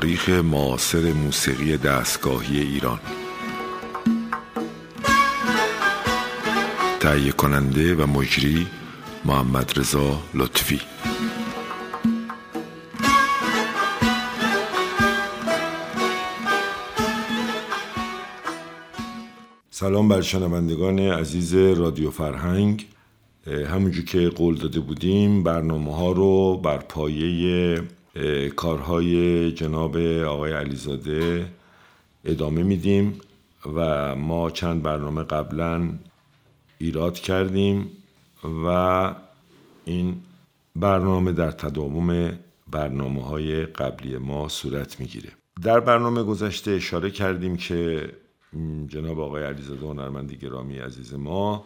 تاریخ معاصر موسیقی دستگاهی ایران. تهیه کننده و مجری محمد رضا لطفی. سلام بر شنوندگان عزیز رادیو فرهنگ. همونجور که قول داده بودیم برنامه ها رو بر پایه کارهای جناب آقای علیزاده ادامه میدیم و ما چند برنامه قبلا ایراد کردیم و این برنامه در تداوم برنامه های قبلی ما صورت می‌گیره. در برنامه گذشته اشاره کردیم که جناب آقای علیزاده هنرمند گرامی عزیز ما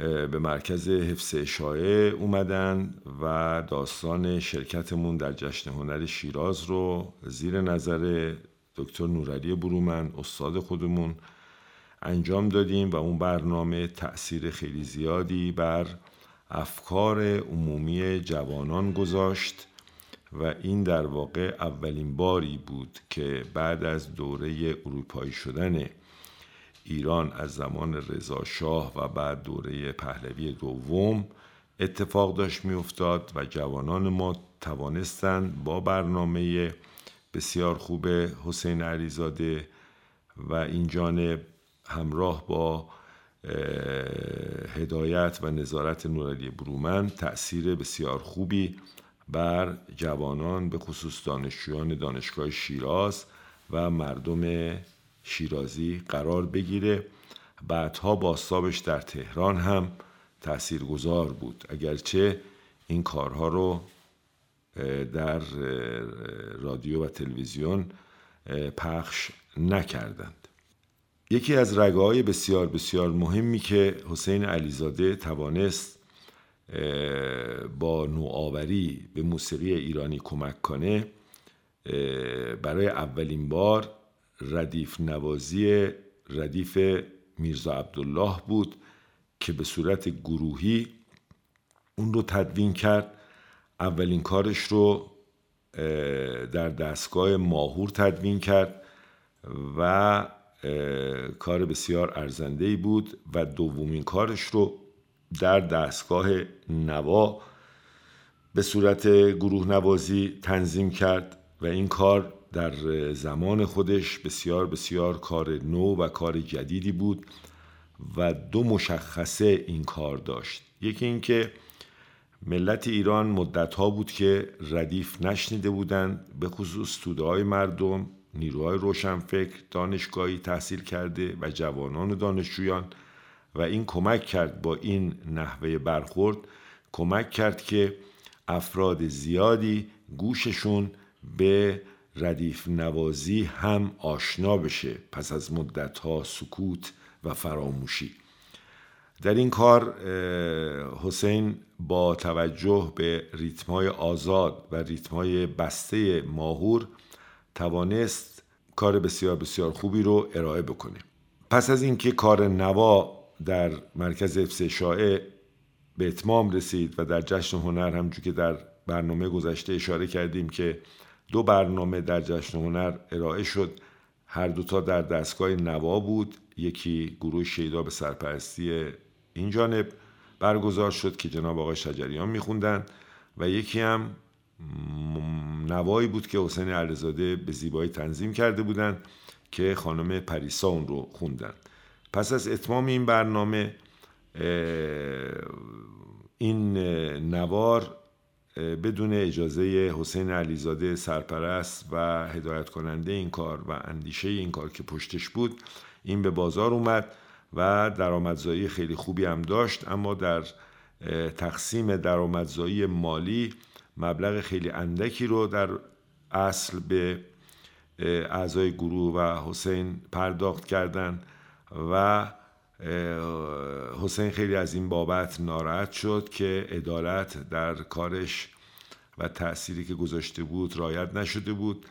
به مرکز حفظ اشاعه اومدن و داستان شرکتمون در جشن هنر شیراز رو زیر نظر دکتر نورعلی برومن استاد خودمون انجام دادیم و اون برنامه تأثیر خیلی زیادی بر افکار عمومی جوانان گذاشت و این در واقع اولین باری بود که بعد از دوره اروپایی شدن ایران از زمان رضا شاه و بعد دوره پهلوی دوم اتفاق داشت میافتاد و جوانان ما توانستند با برنامه بسیار خوب حسین علیزاده و این جانب همراه با هدایت و نظارت نورعلی برومن تأثیر بسیار خوبی بر جوانان به خصوص دانشجویان دانشگاه شیراز و مردم شیرازی قرار بگیره. بعدها باستابش در تهران هم تأثیر گذار بود. اگرچه این کارها رو در رادیو و تلویزیون پخش نکردند. یکی از رگه بسیار بسیار مهمی که حسین علیزاده توانست با نوآوری به موسیقی ایرانی کمک کنه برای اولین بار ردیف نوازی ردیف میرزا عبدالله بود که به صورت گروهی اون رو تدوین کرد. اولین کارش رو در دستگاه ماهور تدوین کرد و کار بسیار ارزنده بود و دومین کارش رو در دستگاه نوا به صورت گروه نوازی تنظیم کرد و این کار در زمان خودش بسیار بسیار کار نو و کار جدیدی بود و دو مشخصه این کار داشت. یکی اینکه ملت ایران مدت ها بود که ردیف نشنیده بودند به خصوص توده های مردم نیروهای روشنفکر دانشگاهی تحصیل کرده و جوانان و دانشجویان و این کمک کرد با این نحوه برخورد کمک کرد که افراد زیادی گوششون به ردیف نوازی هم آشنا بشه پس از مدت ها سکوت و فراموشی. در این کار حسین با توجه به ریتمای آزاد و ریتمای بسته ماهور توانست کار بسیار بسیار خوبی رو ارائه بکنه. پس از اینکه کار نوا در مرکز حفظ شاعه به اتمام رسید و در جشن هنر همجور که در برنامه گذشته اشاره کردیم که دو برنامه در جشن هنر ارائه شد. هر دوتا در دستگاه نوا بود. یکی گروه شیدا به سرپرستی این جانب برگزار شد که جناب آقای شجریان میخوندن و یکی هم نوایی بود که حسین علیزاده به زیبایی تنظیم کرده بودند که خانم پریسا اون رو خوندن. پس از اتمام این برنامه این نوار بدون اجازه حسین علیزاده سرپرست و هدایت کننده این کار و اندیشه این کار که پشتش بود این به بازار اومد و درآمدزایی خیلی خوبی هم داشت. اما در تقسیم درآمدزایی مالی مبلغ خیلی اندکی رو در اصل به اعضای گروه و حسین پرداخت کردند و حسین خیلی از این بابت ناراحت شد که عدالت در کارش و تأثیری که گذاشته بود رایت نشده بود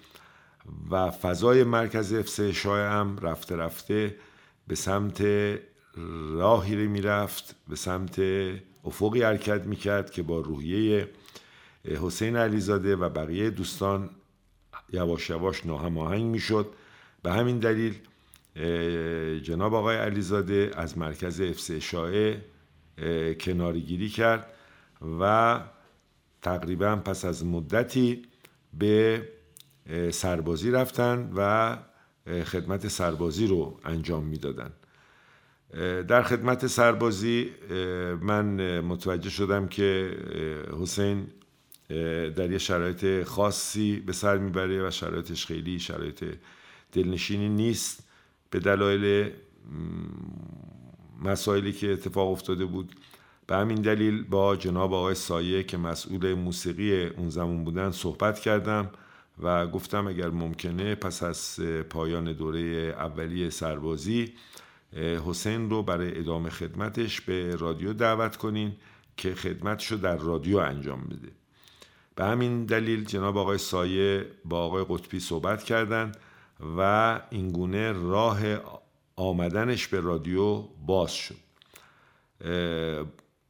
و فضای مرکز حفظ شاه هم رفته رفته به سمت راهی رو می‌رفت به سمت افقی حرکت می‌کرد که با روحیه حسین علیزاده و بقیه دوستان یواش یواش ناهماهنگ می‌شد. به همین دلیل جناب آقای علیزاده از مرکز افس اشاعه کنارگیری کرد و تقریبا پس از مدتی به سربازی رفتن و خدمت سربازی رو انجام می‌دادن. در خدمت سربازی من متوجه شدم که حسین در یه شرایط خاصی به سر می‌بره و شرایطش خیلی شرایط دلنشینی نیست. به دلایل مسائلی که اتفاق افتاده بود. به همین دلیل با جناب آقای سایه که مسئول موسیقی اون زمان بودن صحبت کردم و گفتم اگر ممکنه پس از پایان دوره اولیه سربازی حسین رو برای ادامه خدمتش به رادیو دعوت کنین که خدمتش رو در رادیو انجام بده. به همین دلیل جناب آقای سایه با آقای قطبی صحبت کردند و اینگونه راه آمدنش به رادیو باز شد.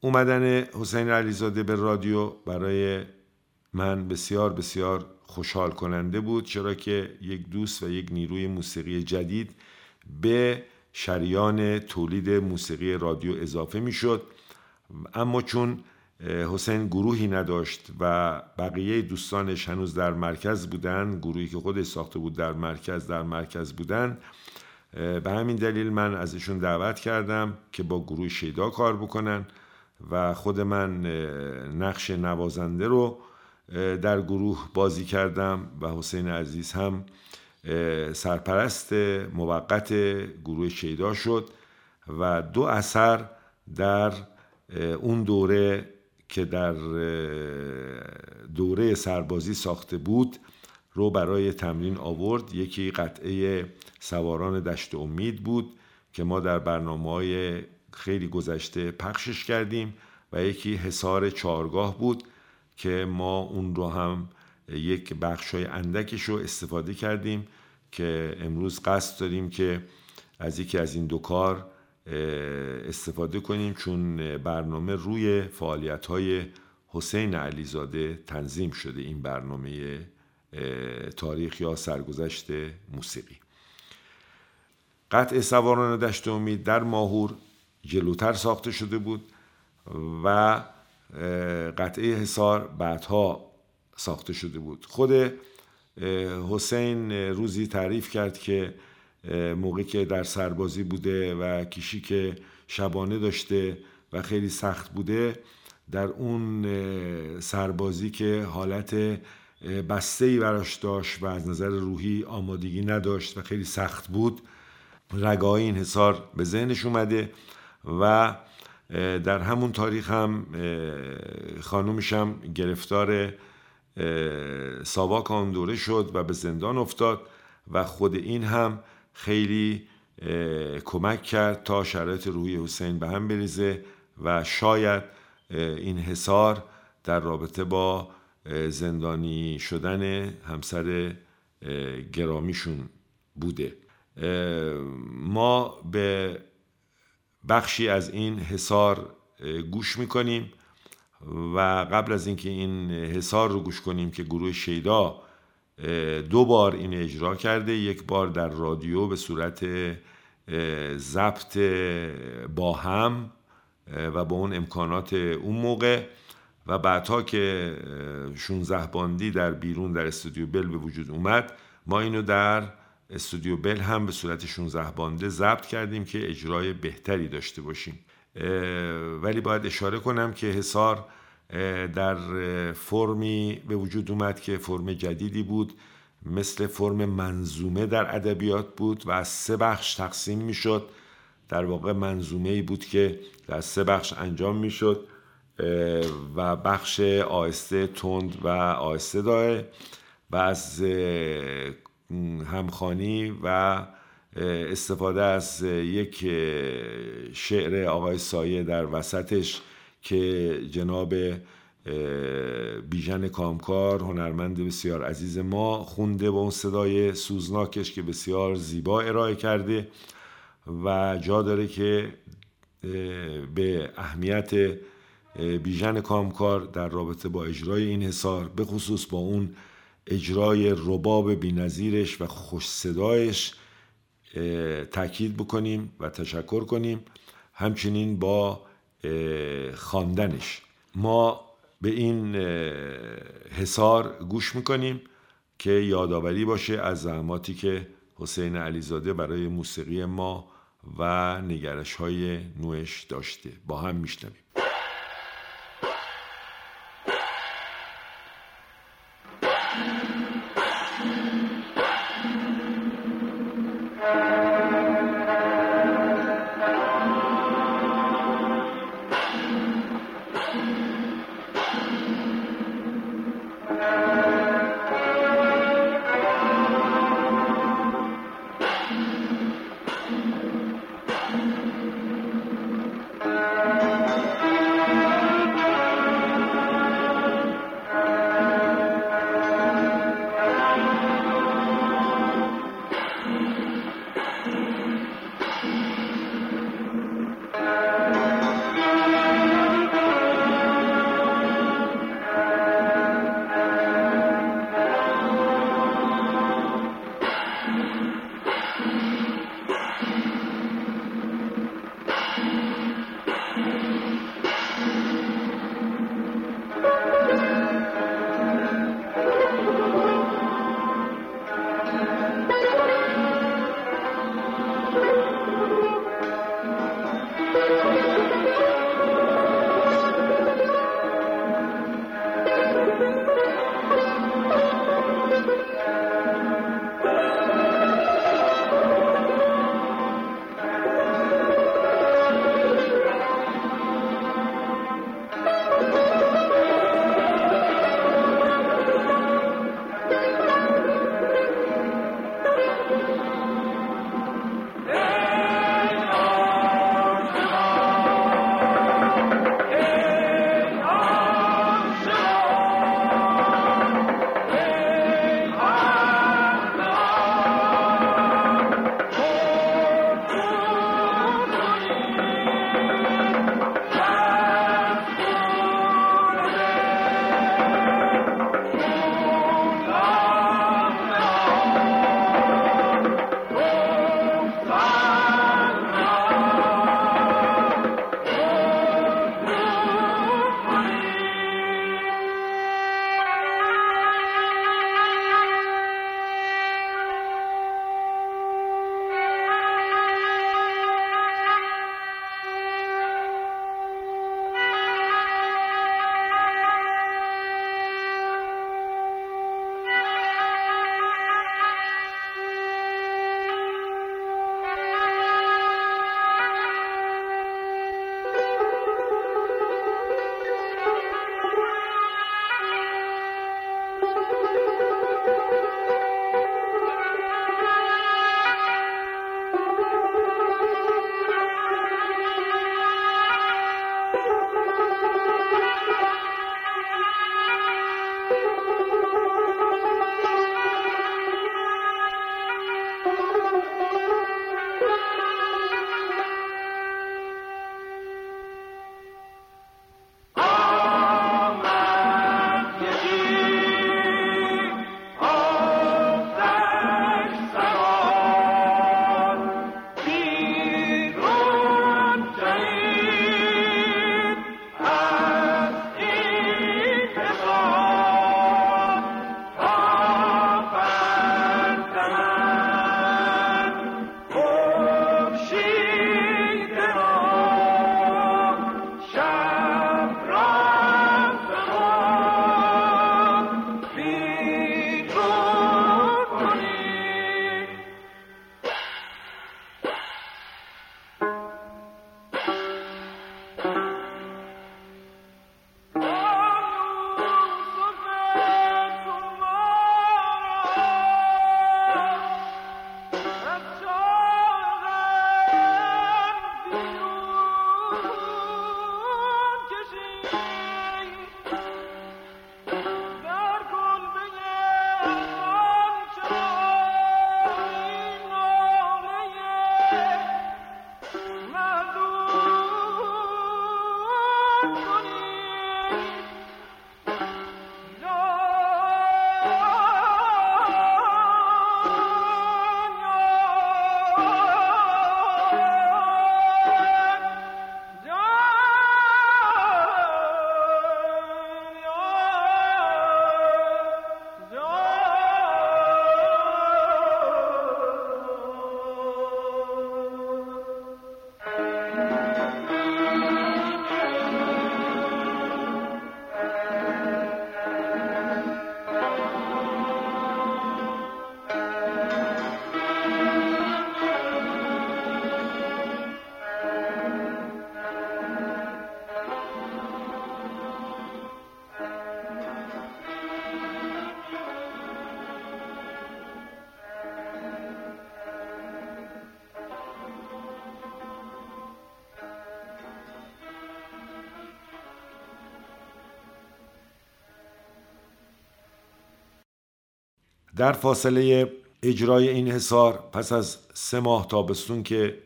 اومدن حسین علیزاده به رادیو برای من بسیار بسیار خوشحال کننده بود چرا که یک دوست و یک نیروی موسیقی جدید به شریان تولید موسیقی رادیو اضافه می شد اما چون حسین گروهی نداشت و بقیه دوستانش هنوز در مرکز بودن گروهی که خودش ساخته بود در مرکز در مرکز بودن. به همین دلیل من ازشون دعوت کردم که با گروه شیدا کار بکنن و خود من نقش نوازنده رو در گروه بازی کردم و حسین عزیز هم سرپرست موقت گروه شیدا شد و دو اثر در اون دوره که در دوره سربازی ساخته بود رو برای تمرین آورد. یکی قطعه سواران دشت امید بود که ما در برنامه های خیلی گذشته پخشش کردیم و یکی حصار چارگاه بود که ما اون رو هم یک بخش های اندکش رو استفاده کردیم که امروز قصد داریم که از یکی از این دو کار استفاده کنیم چون برنامه روی فعالیت های حسین علیزاده تنظیم شده این برنامه تاریخ یا سرگذشت موسیقی. قطع سواران دشت امید در ماهور جلوتر ساخته شده بود و قطعه حصار بعدها ساخته شده بود. خود حسین روزی تعریف کرد که موقعی که در سربازی بوده و کشی که شبانه داشته و خیلی سخت بوده در اون سربازی که حالت بسته ای براش داشت و از نظر روحی آمادگی نداشت و خیلی سخت بود رگاه این حصار به ذهنش اومده و در همون تاریخ هم خانومشم گرفتار ساواک آن دوره شد و به زندان افتاد و خود این هم خیلی کمک کرد تا شرایط روحی حسین به هم بریزه و شاید این حصار در رابطه با زندانی شدن همسر گرامیشون بوده. ما به بخشی از این حصار گوش می‌کنیم و قبل از اینکه این حصار رو گوش کنیم که گروه شیدا دو بار این اجرا کرده یک بار در رادیو به صورت ضبط با هم و با اون امکانات اون موقع. و بعدها که 16 باندی در بیرون در استودیو بل به وجود اومد ما اینو در استودیو بل هم به صورت 16 بانده ضبط کردیم که اجرای بهتری داشته باشیم. ولی باید اشاره کنم که حصار در فرمی به وجود اومد که فرم جدیدی بود مثل فرم منظومه در ادبیات بود و از سه بخش تقسیم می‌شد. در واقع منظومه ای بود که در سه بخش انجام می‌شد و بخش آهسته تند و آهسته داره و از همخانی و استفاده از یک شعر آقای سایه در وسطش که جناب بیژن کامکار هنرمند بسیار عزیز ما خونده با اون صدای سوزناکش که بسیار زیبا ارائه کرده و جا داره که به اهمیت بیژن کامکار در رابطه با اجرای این حصار به خصوص با اون اجرای رباب بینظیرش و خوش صدایش تاکید بکنیم و تشکر کنیم. همچنین با خواندنش. ما به این حسار گوش می‌کنیم که یادآوری باشه از زحماتی که حسین علیزاده برای موسیقی ما و نگرش های نوش داشته. با هم میشنویم. در فاصله اجرای این حصار پس از سه ماه تابستون که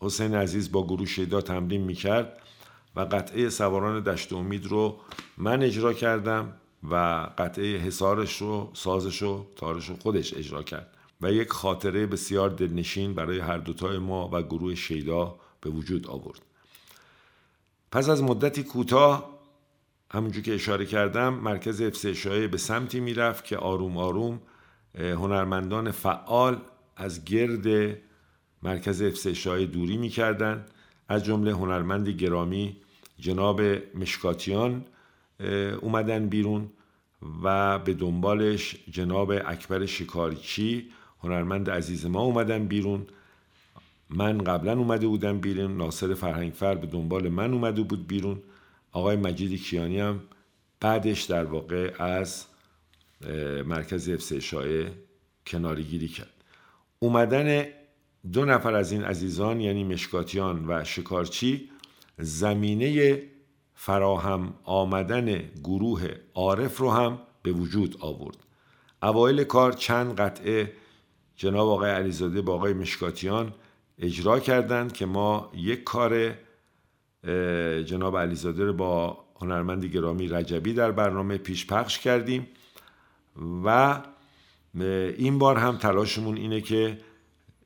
حسین عزیز با گروه شیدا تمرین می‌کرد و قطعه سواران دشت امید رو من اجرا کردم و قطعه حصارش رو سازش رو تارش رو خودش اجرا کرد و یک خاطره بسیار دلنشین برای هر دوتای ما و گروه شیدا به وجود آورد. پس از مدتی کوتاه همونجور که اشاره کردم مرکز حفظ به سمتی می‌رفت که آروم آروم هنرمندان فعال از گرد مرکز حفظ دوری می‌کردند از جمله هنرمند گرامی جناب مشکاتیان اومدن بیرون و به دنبالش جناب اکبر شکارچی هنرمند عزیز ما اومدن بیرون. من قبلا اومده بودم بیرون ناصر فرهنگفر به دنبال من اومده بود بیرون. آقای مجید کیانی هم بعدش در واقع از مرکز حفظ اشاعه کناری گیری کرد. اومدن دو نفر از این عزیزان یعنی مشکاتیان و شکارچی زمینه فراهم آمدن گروه عارف رو هم به وجود آورد. اوایل کار چند قطعه جناب آقای علیزاده با آقای مشکاتیان اجرا کردند که ما یک کار جناب علیزاده رو با هنرمند گرامی رجبی در برنامه پیش پخش کردیم. و این بار هم تلاشمون اینه که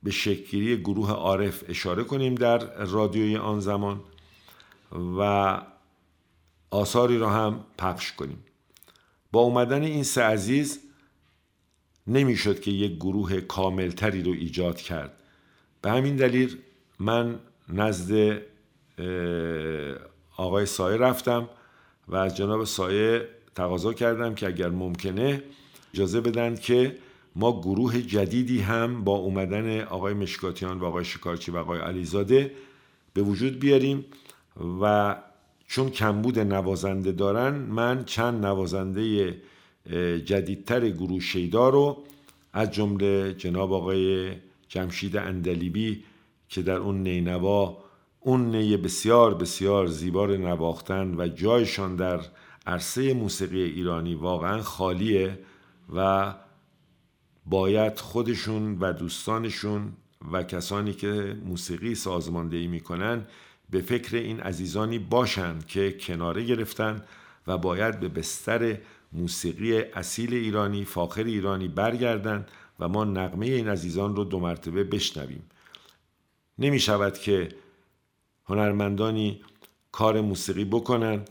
به شکلی گروه عارف اشاره کنیم در رادیوی آن زمان و آثاری را هم پخش کنیم. با اومدن این سه عزیز نمی‌شد که یک گروه کاملتری رو ایجاد کرد. به همین دلیل من نزد آقای سایه رفتم و از جناب سایه تقاضا کردم که اگر ممکنه اجازه بدن که ما گروه جدیدی هم با اومدن آقای مشکاتیان و آقای شکارچی و آقای علیزاده به وجود بیاریم و چون کمبود نوازنده دارن من چند نوازنده جدیدتر گروه شیدا رو از جمله جناب آقای جمشید اندلیبی که در اون نینوا اون نی بسیار بسیار زیبار نواختن و جایشان در عرصه موسیقی ایرانی واقعا خالیه و باید خودشون و دوستانشون و کسانی که موسیقی سازماندهی می‌کنن به فکر این عزیزانی باشند که کناره گرفتن و باید به بستر موسیقی اصیل ایرانی فاخر ایرانی برگردند و ما نقمه این عزیزان رو دو مرتبه بشنویم. نمی شود که هنرمندانی کار موسیقی بکنن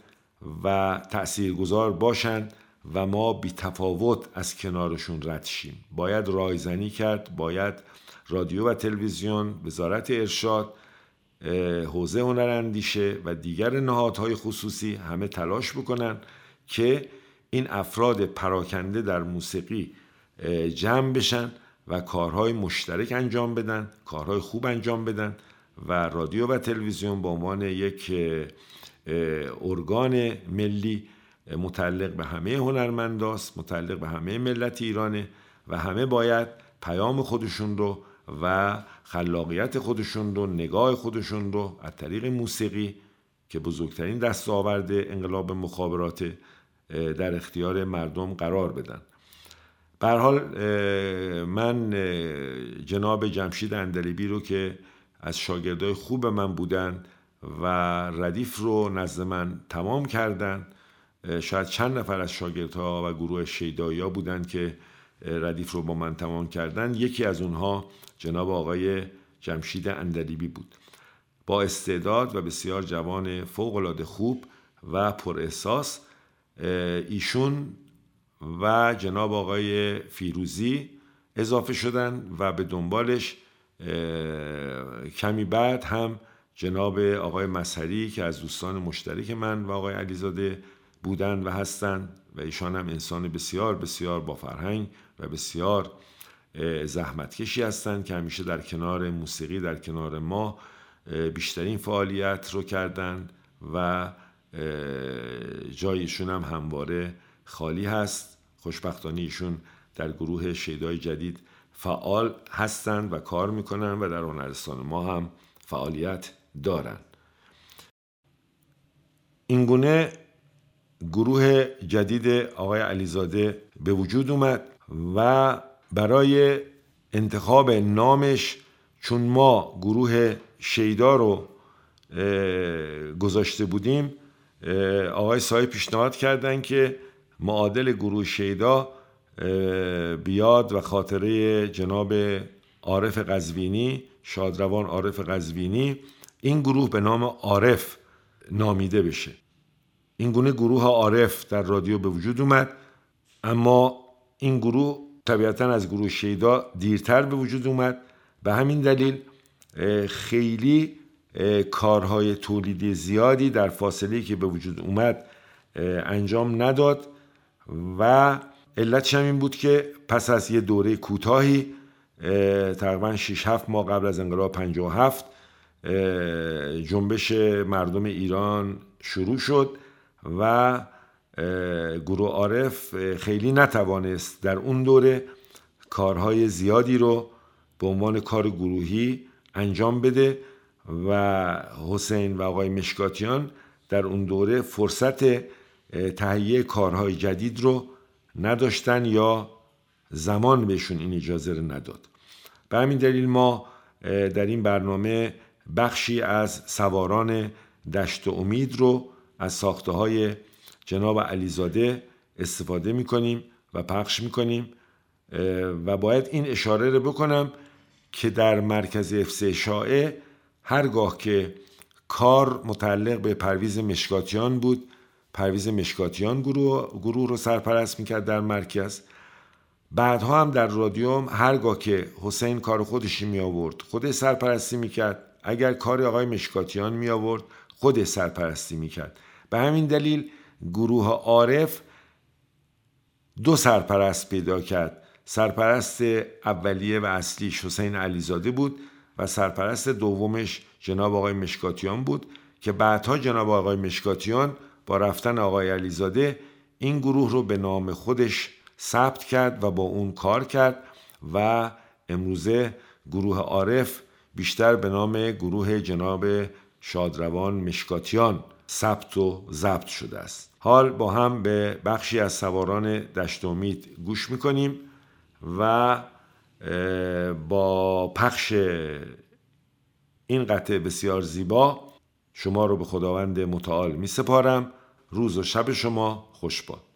و تأثیرگذار باشند و ما بی تفاوت از کنارشون رد شیم. باید رایزنی کرد باید رادیو و تلویزیون وزارت ارشاد حوزه هنراندیشه و دیگر نهادهای خصوصی همه تلاش بکنن که این افراد پراکنده در موسیقی جمع بشن و کارهای مشترک انجام بدن کارهای خوب انجام بدن و رادیو و تلویزیون به عنوان یک ارگان ملی متعلق به همه هنرمنداست متعلق به همه ملت ایرانه و همه باید پیام خودشون رو و خلاقیت خودشون رو نگاه خودشون رو از طریق موسیقی که بزرگترین دستاورد انقلاب مخابرات در اختیار مردم قرار بدن. به حال من جناب جمشید اندلیبی رو که از شاگردای خوب من بودن و ردیف رو نزد من تمام کردن. شاید چند نفر از شاگردها و گروه شیدایی بودن که ردیف رو با من تمام کردن. یکی از اونها جناب آقای جمشید اندلیبی بود. با استعداد و بسیار جوان فوقالعاده خوب و پر احساس ایشون و جناب آقای فیروزی اضافه شدن و به دنبالش کمی بعد هم جناب آقای مسهری که از دوستان مشترک من و آقای علیزاده بودن و هستند و ایشان هم انسان بسیار بسیار با فرهنگ و بسیار زحمتکشی هستند که همیشه در کنار موسیقی در کنار ما بیشترین فعالیت رو کردن و جایشون هم همواره خالی هست. خوشبختانه ایشون در گروه شیدای جدید فعال هستند و کار می‌کنن و در هنرستان ما هم فعالیت دارند اینگونه گروه جدید آقای علیزاده به وجود اومد و برای انتخاب نامش چون ما گروه شیدا رو گذاشته بودیم آقای صاحب پیشنهاد کردن که معادل گروه شیدا بیاد و خاطره جناب عارف قزوینی شادروان عارف قزوینی این گروه به نام عارف نامیده بشه. این گونه گروه عارف در رادیو به وجود اومد اما این گروه طبیعتا از گروه شیدا دیرتر به وجود اومد. به همین دلیل خیلی کارهای تولیدی زیادی در فاصله که به وجود اومد انجام نداد و علتش هم این بود که پس از یه دوره کوتاهی تقریبا 6 7 ماه قبل از انقلاب 57 جنبش مردم ایران شروع شد و گروه عارف خیلی نتوانست در اون دوره کارهای زیادی رو به عنوان کار گروهی انجام بده و حسین و آقای مشکاتیان در اون دوره فرصت تهیه کارهای جدید رو نداشتن یا زمان بهشون این اجازه رو نداد. به همین دلیل ما در این برنامه بخشی از سواران دشت و امید رو از ساخته های جناب علیزاده استفاده می‌کنیم و پخش می‌کنیم و باید این اشاره رو بکنم که در مرکز افسه شائع هرگاه که کار متعلق به پرویز مشکاتیان بود پرویز مشکاتیان گروه, گروه رو سرپرست می‌کرد در مرکز. بعدها هم در رادیوم هرگاه که حسین کار خودشی می آورد خود سرپرستی می‌کرد اگر کار آقای مشکاتیان می آورد خود سرپرستی می‌کرد به همین دلیل گروه عارف دو سرپرست پیدا کرد. سرپرست اولیه و اصلیش حسین علیزاده بود و سرپرست دومش جناب آقای مشکاتیان بود که بعدها جناب آقای مشکاتیان با رفتن آقای علیزاده این گروه رو به نام خودش ثبت کرد و با اون کار کرد و امروزه گروه عارف بیشتر به نام گروه جناب شادروان مشکاتیان ثبت و ضبط شده است. حال با هم به بخشی از سواران دشت امید گوش می‌کنیم و با پخش این قطعه بسیار زیبا شما رو به خداوند متعال می سپارم روز و شب شما خوش باد.